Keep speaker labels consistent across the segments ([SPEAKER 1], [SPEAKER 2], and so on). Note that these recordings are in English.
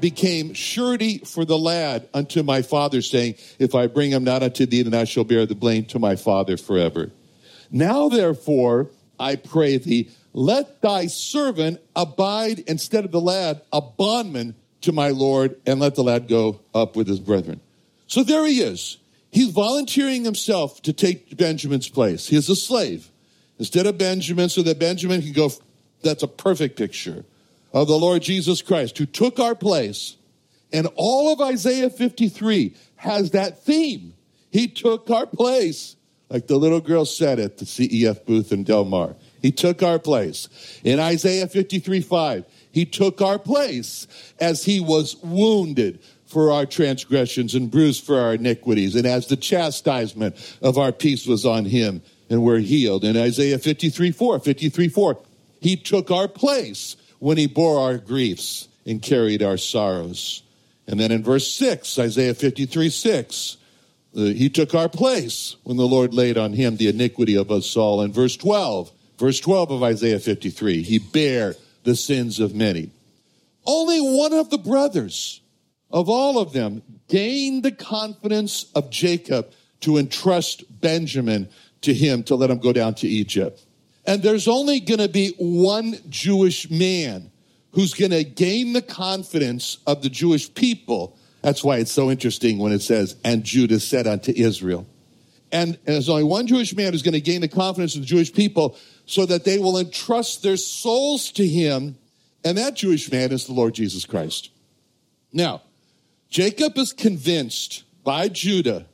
[SPEAKER 1] became surety for the lad unto my father, saying, If I bring him not unto thee, then I shall bear the blame to my father forever. Now, therefore, I pray thee, let thy servant abide instead of the lad, a bondman to my Lord, and let the lad go up with his brethren. So there he is. He's volunteering himself to take Benjamin's place. He's a slave. Instead of Benjamin, so that Benjamin can go, that's a perfect picture of the Lord Jesus Christ, who took our place. And all of Isaiah 53 has that theme. He took our place, like the little girl said at the CEF booth in Del Mar. He took our place. In Isaiah 53 5, he took our place as he was wounded for our transgressions and bruised for our iniquities, and as the chastisement of our peace was on him, and we're healed. In Isaiah 53 4, 53 4, he took our place when he bore our griefs and carried our sorrows. And then in verse 6, Isaiah 53 6, uh, he took our place when the Lord laid on him the iniquity of us all. In verse 12, verse 12 of Isaiah 53, he bare the sins of many. Only one of the brothers of all of them gained the confidence of Jacob to entrust Benjamin to him to let him go down to Egypt. And there's only going to be one Jewish man who's going to gain the confidence of the Jewish people. That's why it's so interesting when it says, and Judah said unto Israel. And, and there's only one Jewish man who's going to gain the confidence of the Jewish people so that they will entrust their souls to him. And that Jewish man is the Lord Jesus Christ. Now, Jacob is convinced by Judah.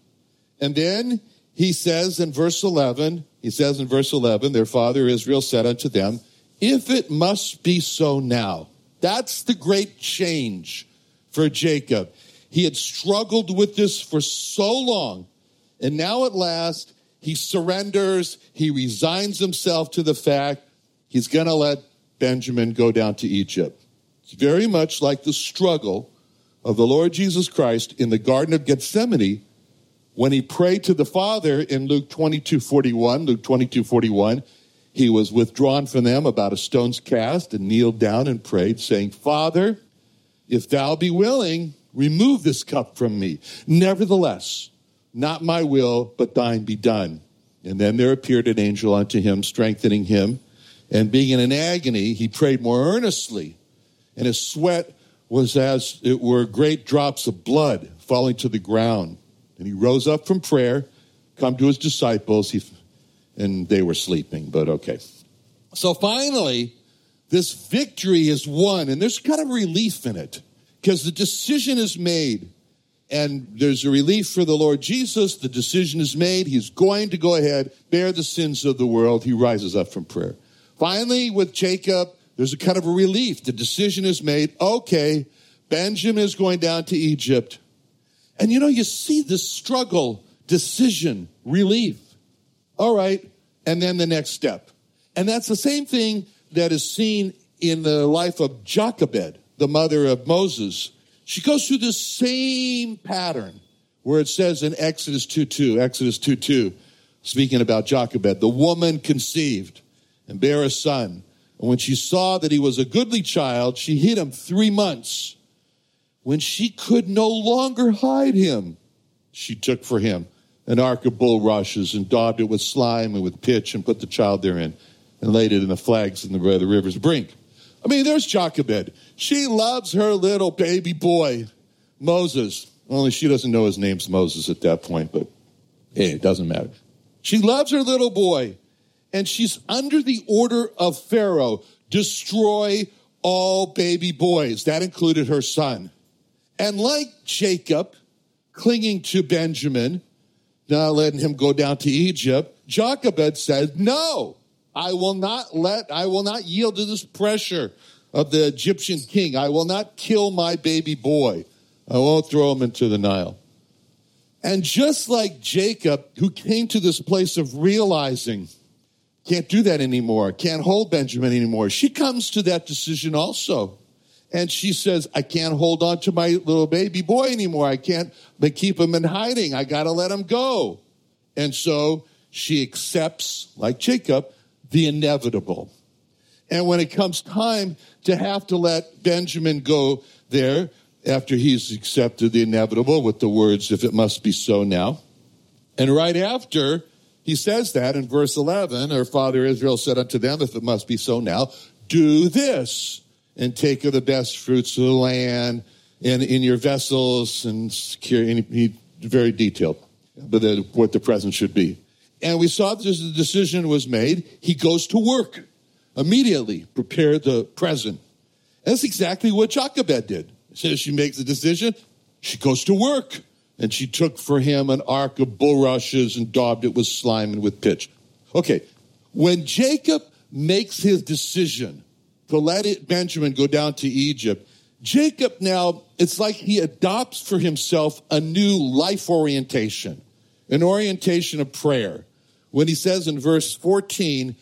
[SPEAKER 1] And then he says in verse 11, he says in verse 11, their father Israel said unto them, If it must be so now, that's the great change for Jacob. He had struggled with this for so long, and now at last he surrenders, he resigns himself to the fact he's going to let Benjamin go down to Egypt. It's very much like the struggle of the Lord Jesus Christ in the Garden of Gethsemane when he prayed to the Father in Luke 22 41, Luke 22 41, he was withdrawn from them about a stone's cast and kneeled down and prayed, saying, Father, if thou be willing, remove this cup from me. Nevertheless, not my will, but thine be done. And then there appeared an angel unto him, strengthening him. And being in an agony, he prayed more earnestly. And his sweat was as it were great drops of blood falling to the ground. And he rose up from prayer, come to his disciples, he, and they were sleeping, but okay. So finally, this victory is won, and there's kind of relief in it because the decision is made. And there's a relief for the Lord Jesus. The decision is made. He's going to go ahead, bear the sins of the world. He rises up from prayer. Finally, with Jacob, there's a kind of a relief. The decision is made. Okay, Benjamin is going down to Egypt. And you know, you see this struggle, decision, relief. All right. And then the next step. And that's the same thing that is seen in the life of Jochebed, the mother of Moses. She goes through this same pattern where it says in Exodus 2 2, Exodus 2 2, speaking about Jochebed, the woman conceived and bare a son. And when she saw that he was a goodly child, she hid him three months. When she could no longer hide him, she took for him an ark of bulrushes and daubed it with slime and with pitch and put the child therein and laid it in the flags in the, river's brink. I mean, there's Jochebed. She loves her little baby boy, Moses. Only she doesn't know his name's Moses at that point, but hey, it doesn't matter. She loves her little boy, and she's under the order of Pharaoh destroy all baby boys. That included her son. And like Jacob, clinging to Benjamin, not letting him go down to Egypt, Jochebed said, No, I will not let, I will not yield to this pressure of the Egyptian king. I will not kill my baby boy. I won't throw him into the Nile. And just like Jacob, who came to this place of realizing, can't do that anymore, can't hold Benjamin anymore, she comes to that decision also. And she says, I can't hold on to my little baby boy anymore. I can't but keep him in hiding. I got to let him go. And so she accepts, like Jacob, the inevitable. And when it comes time to have to let Benjamin go there, after he's accepted the inevitable with the words, if it must be so now. And right after he says that in verse 11, her father Israel said unto them, if it must be so now, do this and take of the best fruits of the land and in your vessels and secure, and very detailed, but the, what the present should be. And we saw that the decision was made. He goes to work immediately, prepare the present. That's exactly what Jochebed did. So she makes a decision. She goes to work. And she took for him an ark of bulrushes and daubed it with slime and with pitch. Okay, when Jacob makes his decision to let it, Benjamin go down to Egypt, Jacob now, it's like he adopts for himself a new life orientation, an orientation of prayer. When he says in verse 14,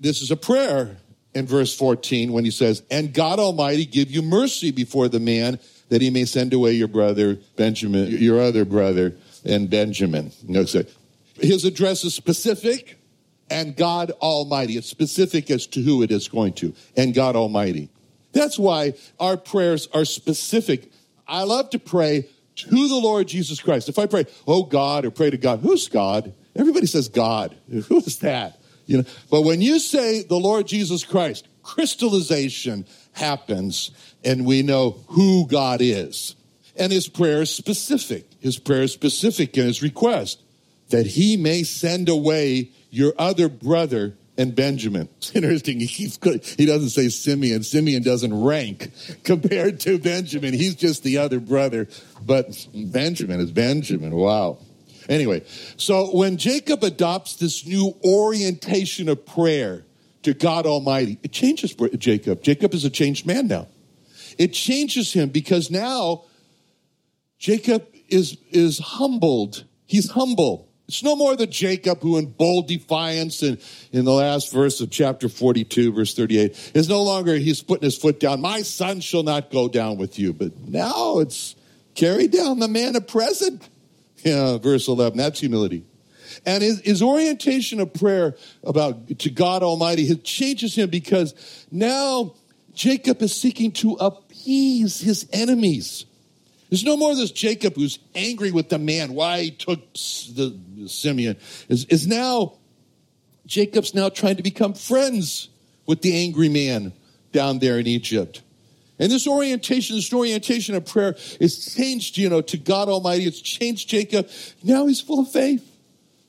[SPEAKER 1] this is a prayer in verse 14 when he says, And God Almighty give you mercy before the man that he may send away your brother Benjamin, your other brother, and Benjamin. No, so his address is specific and God Almighty. It's specific as to who it is going to, and God Almighty. That's why our prayers are specific. I love to pray to the Lord Jesus Christ. If I pray, oh God, or pray to God, who's God? Everybody says God. Who is that? You know, but when you say the Lord Jesus Christ, crystallization happens and we know who God is. And his prayer is specific. His prayer is specific in his request that he may send away your other brother and Benjamin. It's interesting. He, he doesn't say Simeon. Simeon doesn't rank compared to Benjamin. He's just the other brother. But Benjamin is Benjamin. Wow. Anyway, so when Jacob adopts this new orientation of prayer to God Almighty, it changes Jacob. Jacob is a changed man now. It changes him because now Jacob is, is humbled. He's humble. It's no more the Jacob who, in bold defiance, in, in the last verse of chapter 42, verse 38, is no longer, he's putting his foot down. My son shall not go down with you. But now it's carry down the man of present. Yeah, verse 11. That's humility. And his, his orientation of prayer about to God Almighty it changes him because now Jacob is seeking to appease his enemies. There's no more this Jacob who's angry with the man why he took the Simeon. Is, is now Jacob's now trying to become friends with the angry man down there in Egypt. And this orientation, this orientation of prayer is changed, you know, to God Almighty. It's changed Jacob. Now he's full of faith.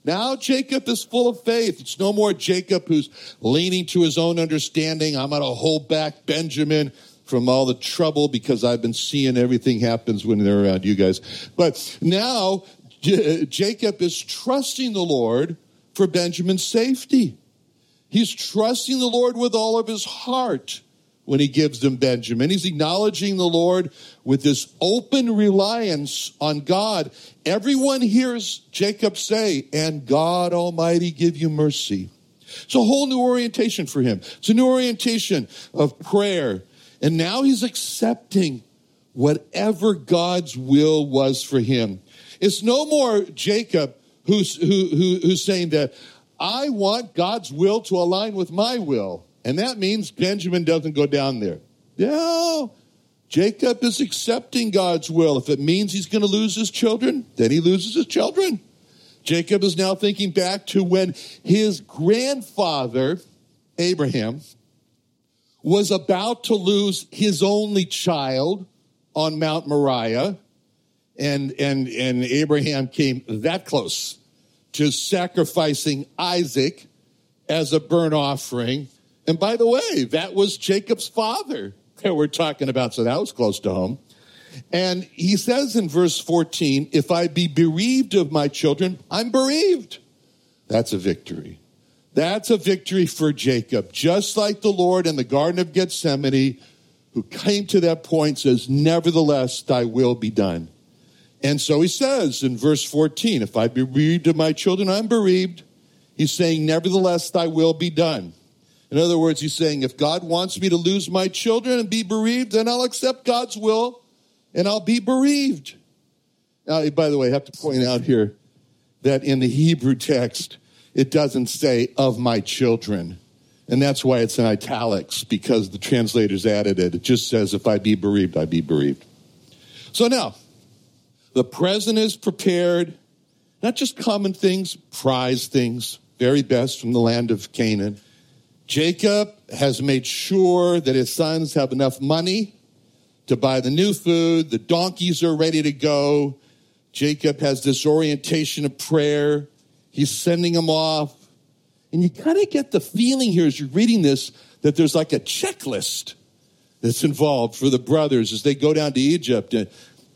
[SPEAKER 1] Now Jacob is full of faith. It's no more Jacob who's leaning to his own understanding. I'm going to hold back Benjamin from all the trouble because I've been seeing everything happens when they're around you guys. But now J- Jacob is trusting the Lord for Benjamin's safety. He's trusting the Lord with all of his heart when he gives them Benjamin. He's acknowledging the Lord with this open reliance on God. Everyone hears Jacob say, and God Almighty give you mercy. It's a whole new orientation for him. It's a new orientation of prayer. And now he's accepting whatever God's will was for him. It's no more Jacob who's, who, who, who's saying that I want God's will to align with my will. And that means Benjamin doesn't go down there. No, Jacob is accepting God's will. If it means he's going to lose his children, then he loses his children. Jacob is now thinking back to when his grandfather, Abraham, was about to lose his only child on Mount Moriah. And, and, and Abraham came that close to sacrificing Isaac as a burnt offering. And by the way, that was Jacob's father that we're talking about. So that was close to home. And he says in verse 14, if I be bereaved of my children, I'm bereaved. That's a victory. That's a victory for Jacob. Just like the Lord in the Garden of Gethsemane, who came to that point, says, Nevertheless, thy will be done. And so he says in verse 14, if I be bereaved of my children, I'm bereaved. He's saying, Nevertheless, thy will be done. In other words, he's saying, if God wants me to lose my children and be bereaved, then I'll accept God's will and I'll be bereaved. Now, by the way, I have to point out here that in the Hebrew text, it doesn't say of my children. And that's why it's in italics, because the translators added it. It just says, if I be bereaved, I be bereaved. So now, the present is prepared, not just common things, prize things, very best from the land of Canaan. Jacob has made sure that his sons have enough money to buy the new food. The donkeys are ready to go. Jacob has this orientation of prayer. He's sending them off. And you kind of get the feeling here as you're reading this that there's like a checklist that's involved for the brothers as they go down to Egypt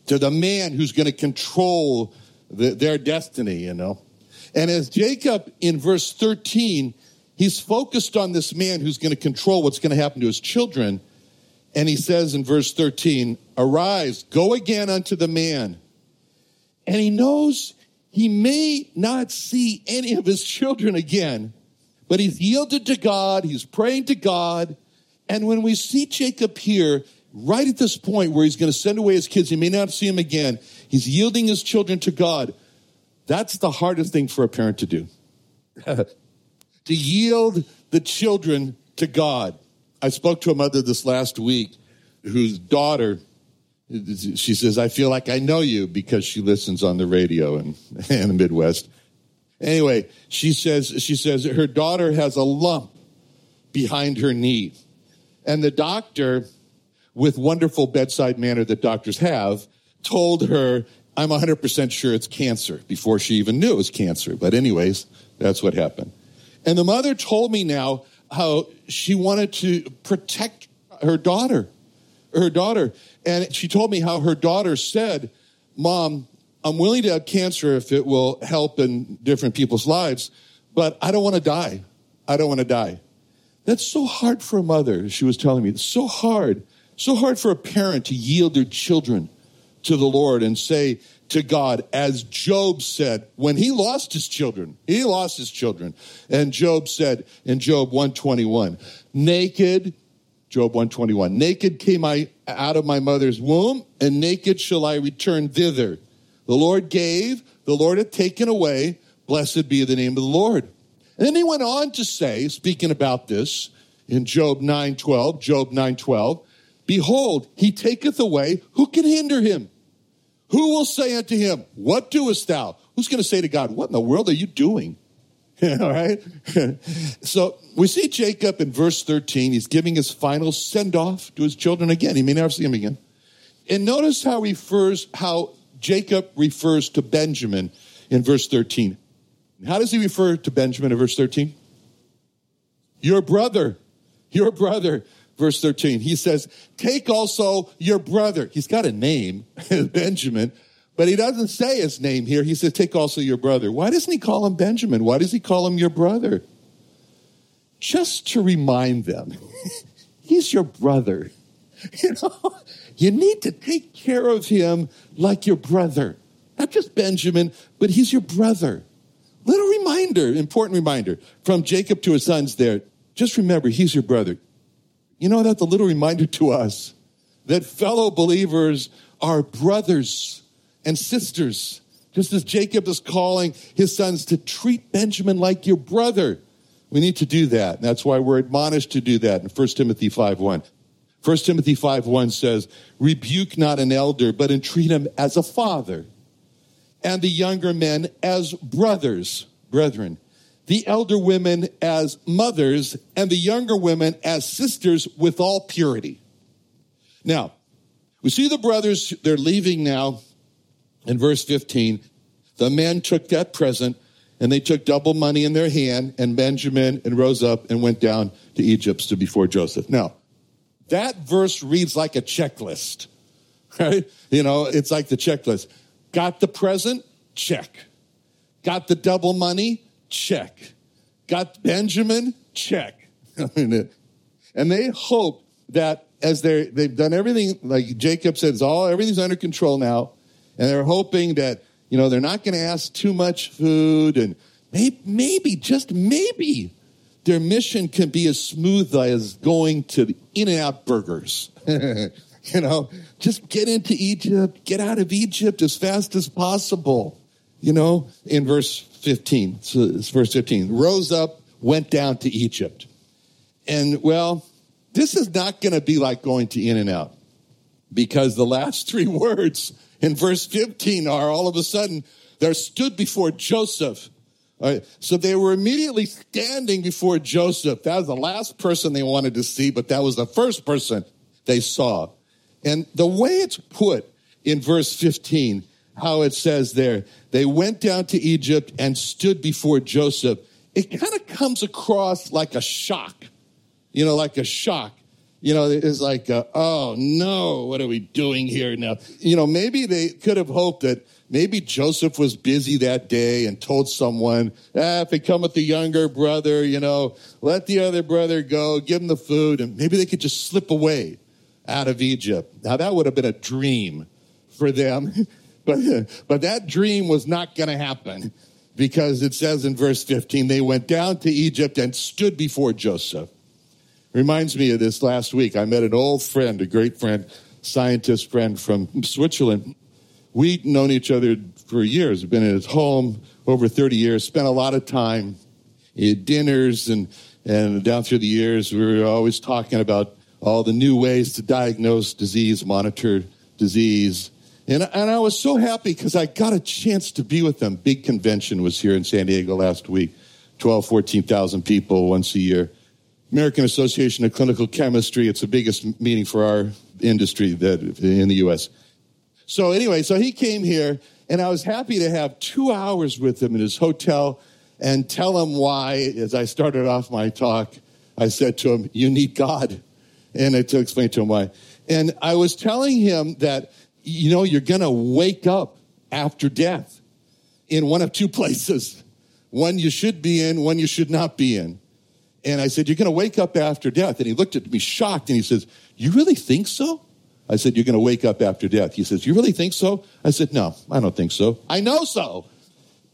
[SPEAKER 1] to, the man who's going to control the, their destiny, you know. And as Jacob in verse 13, he's focused on this man who's going to control what's going to happen to his children. And he says in verse 13, Arise, go again unto the man. And he knows he may not see any of his children again, but he's yielded to God, he's praying to God. And when we see Jacob here, right at this point where he's going to send away his kids, he may not see him again, he's yielding his children to God. That's the hardest thing for a parent to do. to yield the children to God. I spoke to a mother this last week whose daughter, she says, I feel like I know you because she listens on the radio in, in the Midwest. Anyway, she says, she says her daughter has a lump behind her knee. And the doctor, with wonderful bedside manner that doctors have, told her, I'm 100% sure it's cancer before she even knew it was cancer. But, anyways, that's what happened. And the mother told me now how she wanted to protect her daughter. Her daughter. And she told me how her daughter said, Mom, I'm willing to have cancer if it will help in different people's lives, but I don't want to die. I don't want to die. That's so hard for a mother, she was telling me. It's so hard. So hard for a parent to yield their children to the Lord and say, to God, as Job said when he lost his children. He lost his children. And Job said in Job 121, naked, Job 121, naked came I out of my mother's womb, and naked shall I return thither. The Lord gave, the Lord hath taken away. Blessed be the name of the Lord. And then he went on to say, speaking about this in Job 9:12, Job 9:12, behold, he taketh away, who can hinder him? Who will say unto him, What doest thou? Who's going to say to God, What in the world are you doing? All right. so we see Jacob in verse 13. He's giving his final send off to his children again. He may never see him again. And notice how he refers, how Jacob refers to Benjamin in verse 13. How does he refer to Benjamin in verse 13? Your brother, your brother verse 13. He says, Take also your brother. He's got a name, Benjamin, but he doesn't say his name here. He says, Take also your brother. Why doesn't he call him Benjamin? Why does he call him your brother? Just to remind them, he's your brother. You know, you need to take care of him like your brother. Not just Benjamin, but he's your brother. Little reminder, important reminder from Jacob to his sons there. Just remember, he's your brother. You know, that's a little reminder to us that fellow believers are brothers and sisters. Just as Jacob is calling his sons to treat Benjamin like your brother. We need to do that. And that's why we're admonished to do that in 1 Timothy 5 1. 1 Timothy 5 1 says, Rebuke not an elder, but entreat him as a father, and the younger men as brothers, brethren the elder women as mothers and the younger women as sisters with all purity. Now, we see the brothers, they're leaving now In verse 15, the men took that present and they took double money in their hand and Benjamin and rose up and went down to Egypt to before Joseph. Now, that verse reads like a checklist, right? You know, it's like the checklist. Got the present? Check. Got the double money? Check. Got Benjamin? Check. and they hope that as they they've done everything, like Jacob says, all everything's under control now, and they're hoping that you know they're not going to ask too much food, and maybe, maybe just maybe their mission can be as smooth as going to In-N-Out Burgers. you know, just get into Egypt, get out of Egypt as fast as possible. You know, in verse 15, so it's verse 15, rose up, went down to Egypt. And well, this is not going to be like going to In-N-Out because the last three words in verse 15 are all of a sudden, there stood before Joseph Right, so they were immediately standing before Joseph. That was the last person they wanted to see, but that was the first person they saw. And the way it's put in verse 15, how it says there, they went down to Egypt and stood before Joseph. It kind of comes across like a shock, you know, like a shock. You know, it's like, uh, oh no, what are we doing here now? You know, maybe they could have hoped that Maybe Joseph was busy that day and told someone, ah, if it come with the younger brother, you know, let the other brother go, give him the food, and maybe they could just slip away out of Egypt. Now that would have been a dream for them, but, but that dream was not going to happen because it says in verse 15, they went down to Egypt and stood before Joseph. Reminds me of this last week. I met an old friend, a great friend, scientist friend from Switzerland We'd known each other for years, been in his home over 30 years, spent a lot of time at dinners and, and down through the years, we were always talking about all the new ways to diagnose disease, monitor disease. And, and I was so happy because I got a chance to be with them. Big convention was here in San Diego last week 12, 14,000 people once a year. American Association of Clinical Chemistry, it's the biggest meeting for our industry that in the U.S. So anyway, so he came here, and I was happy to have two hours with him in his hotel and tell him why, as I started off my talk, I said to him, You need God. And I to explain to him why. And I was telling him that, you know, you're going to wake up after death in one of two places one you should be in, one you should not be in. And I said, You're going to wake up after death. And he looked at me shocked and he says, You really think so? I said, You're going to wake up after death. He says, You really think so? I said, No, I don't think so. I know so.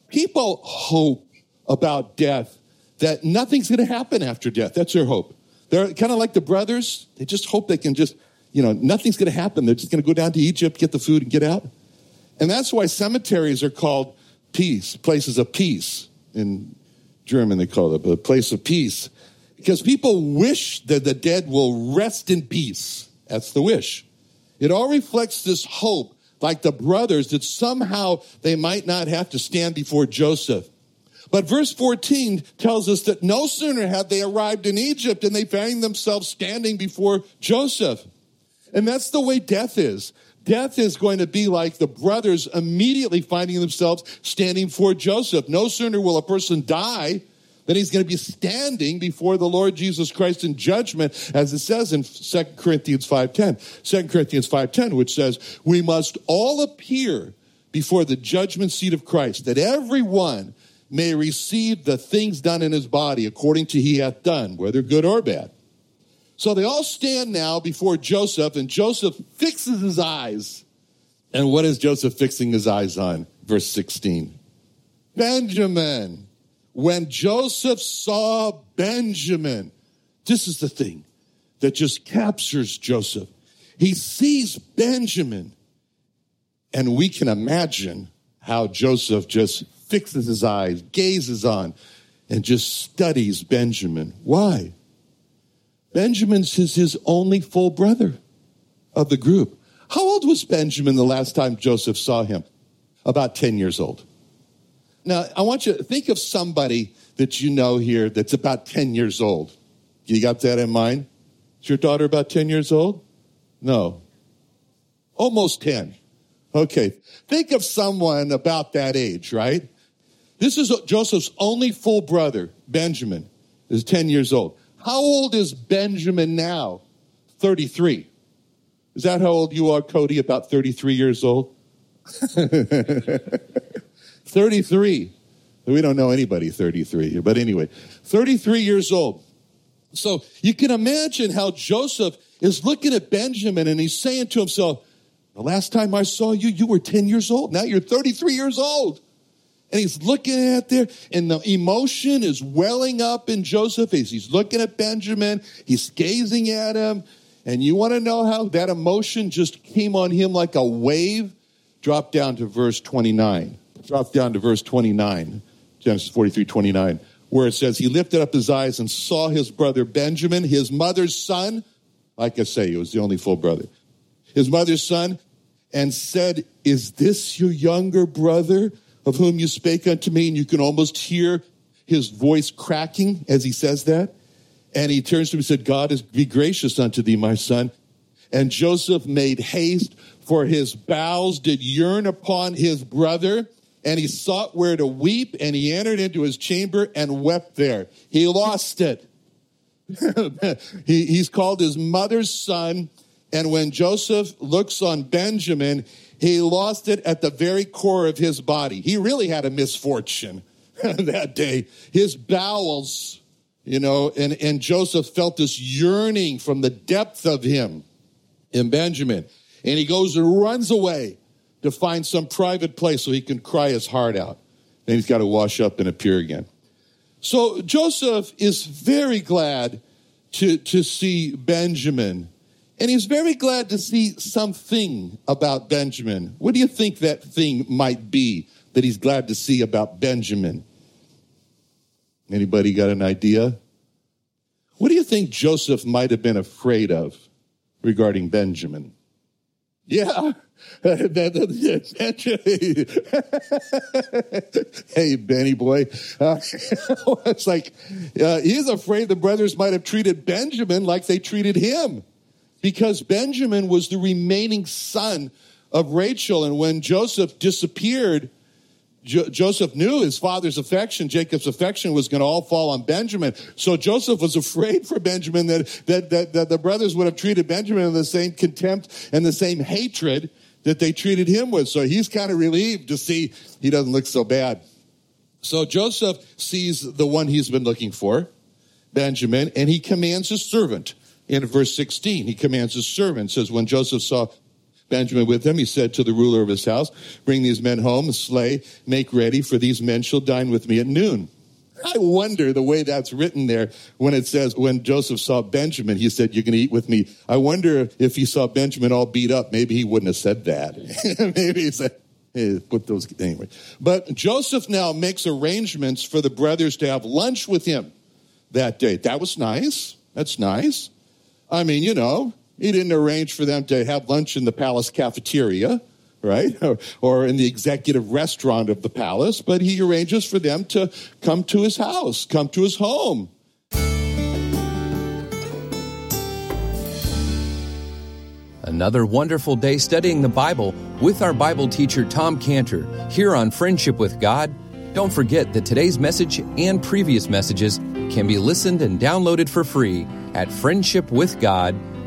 [SPEAKER 1] People hope about death that nothing's going to happen after death. That's their hope. They're kind of like the brothers. They just hope they can just, you know, nothing's going to happen. They're just going to go down to Egypt, get the food, and get out. And that's why cemeteries are called peace, places of peace. In German, they call it a place of peace. Because people wish that the dead will rest in peace. That's the wish. It all reflects this hope, like the brothers, that somehow they might not have to stand before Joseph. But verse 14 tells us that no sooner had they arrived in Egypt and they found themselves standing before Joseph. And that's the way death is. Death is going to be like the brothers immediately finding themselves standing before Joseph. No sooner will a person die then he's going to be standing before the Lord Jesus Christ in judgment, as it says in 2 Corinthians 5.10. 2 Corinthians 5.10, which says, We must all appear before the judgment seat of Christ, that everyone may receive the things done in his body according to he hath done, whether good or bad. So they all stand now before Joseph, and Joseph fixes his eyes. And what is Joseph fixing his eyes on? Verse 16. Benjamin, when Joseph saw Benjamin, this is the thing that just captures Joseph. He sees Benjamin, and we can imagine how Joseph just fixes his eyes, gazes on, and just studies Benjamin. Why? Benjamin's is his only full brother of the group. How old was Benjamin the last time Joseph saw him? About 10 years old. Now, I want you to think of somebody that you know here that's about 10 years old. You got that in mind? Is your daughter about 10 years old? No. Almost 10. Okay, think of someone about that age, right? This is Joseph's only full brother, Benjamin, is 10 years old. How old is Benjamin now? 33. Is that how old you are, Cody? About 33 years old? 33. We don't know anybody 33, here, but anyway, 33 years old. So you can imagine how Joseph is looking at Benjamin and he's saying to himself, The last time I saw you, you were 10 years old. Now you're 33 years old. And he's looking at there, and the emotion is welling up in Joseph as he's looking at Benjamin. He's gazing at him. And you want to know how that emotion just came on him like a wave? Drop down to verse 29. Drop down to verse 29, Genesis 43 29, where it says, He lifted up his eyes and saw his brother Benjamin, his mother's son. Like I say, he was the only full brother. His mother's son, and said, Is this your younger brother of whom you spake unto me? And you can almost hear his voice cracking as he says that. And he turns to him and said, God is be gracious unto thee, my son. And Joseph made haste, for his bowels did yearn upon his brother, and he sought where to weep, and he entered into his chamber and wept there. He lost it. he, he's called his mother's son, and when Joseph looks on Benjamin, he lost it at the very core of his body. He really had a misfortune that day. His bowels you know, and, and Joseph felt this yearning from the depth of him in Benjamin. And he goes and runs away to find some private place so he can cry his heart out. Then he's got to wash up and appear again. So Joseph is very glad to, to see Benjamin. And he's very glad to see something about Benjamin. What do you think that thing might be that he's glad to see about Benjamin? Anybody got an idea? What do you think Joseph might have been afraid of regarding Benjamin? Yeah. hey, Benny boy. Uh, it's like uh, he's afraid the brothers might have treated Benjamin like they treated him because Benjamin was the remaining son of Rachel. And when Joseph disappeared, Jo- Joseph knew his father's affection, Jacob's affection, was going to all fall on Benjamin. So Joseph was afraid for Benjamin that, that, that, that the brothers would have treated Benjamin with the same contempt and the same hatred that they treated him with. So he's kind of relieved to see he doesn't look so bad. So Joseph sees the one he's been looking for, Benjamin, and he commands his servant. In verse 16, he commands his servant, says, When Joseph saw Benjamin with him, he said to the ruler of his house, Bring these men home, slay, make ready, for these men shall dine with me at noon. I wonder the way that's written there when it says, when Joseph saw Benjamin, he said, You're going to eat with me. I wonder if he saw Benjamin all beat up. Maybe he wouldn't have said that. Maybe he said, Hey, put those anyway. But Joseph now makes arrangements for the brothers to have lunch with him that day. That was nice. That's nice. I mean, you know, he didn't arrange for them to have lunch in the palace cafeteria, right? Or, in the executive restaurant of the palace, but he arranges for them to come to his house, come to his home.
[SPEAKER 2] Another wonderful day studying the Bible with our Bible teacher Tom Cantor here on Friendship with God. Don't forget that today's message and previous messages can be listened and downloaded for free at friendshipwithgod.com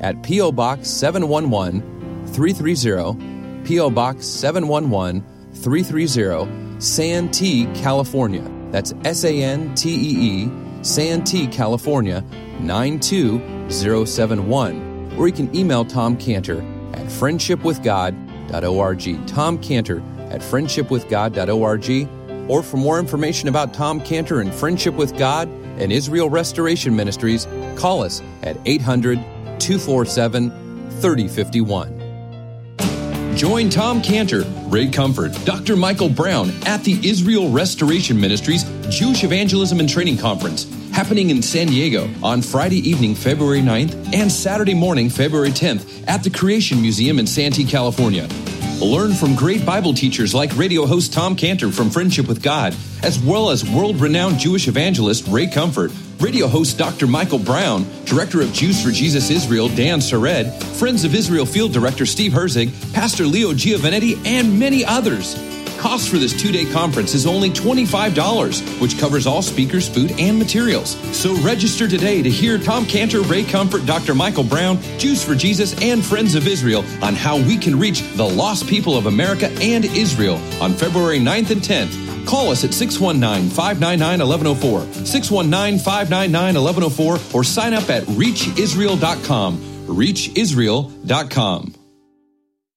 [SPEAKER 2] at P.O. Box 711 330, P.O. Box 711 330, Santee, California. That's S A N T E E, Santee, California 92071. Or you can email Tom Cantor at friendshipwithgod.org. Tom Cantor at friendshipwithgod.org. Or for more information about Tom Cantor and Friendship with God and Israel Restoration Ministries, call us at 800 247 3051. Join Tom Cantor, Ray Comfort, Dr. Michael Brown at the Israel Restoration Ministries Jewish Evangelism and Training Conference happening in San Diego on Friday evening, February 9th and Saturday morning, February 10th at the Creation Museum in Santee, California. Learn from great Bible teachers like radio host Tom Cantor from Friendship with God, as well as world renowned Jewish evangelist Ray Comfort, radio host Dr. Michael Brown, director of Jews for Jesus Israel Dan Sered, Friends of Israel field director Steve Herzig, Pastor Leo Giovinetti, and many others. Cost for this two day conference is only $25, which covers all speakers, food, and materials. So register today to hear Tom Cantor, Ray Comfort, Dr. Michael Brown, Jews for Jesus, and Friends of Israel on how we can reach the lost people of America and Israel on February 9th and 10th. Call us at 619 599 1104, 619 599 1104, or sign up at reachisrael.com. Reachisrael.com.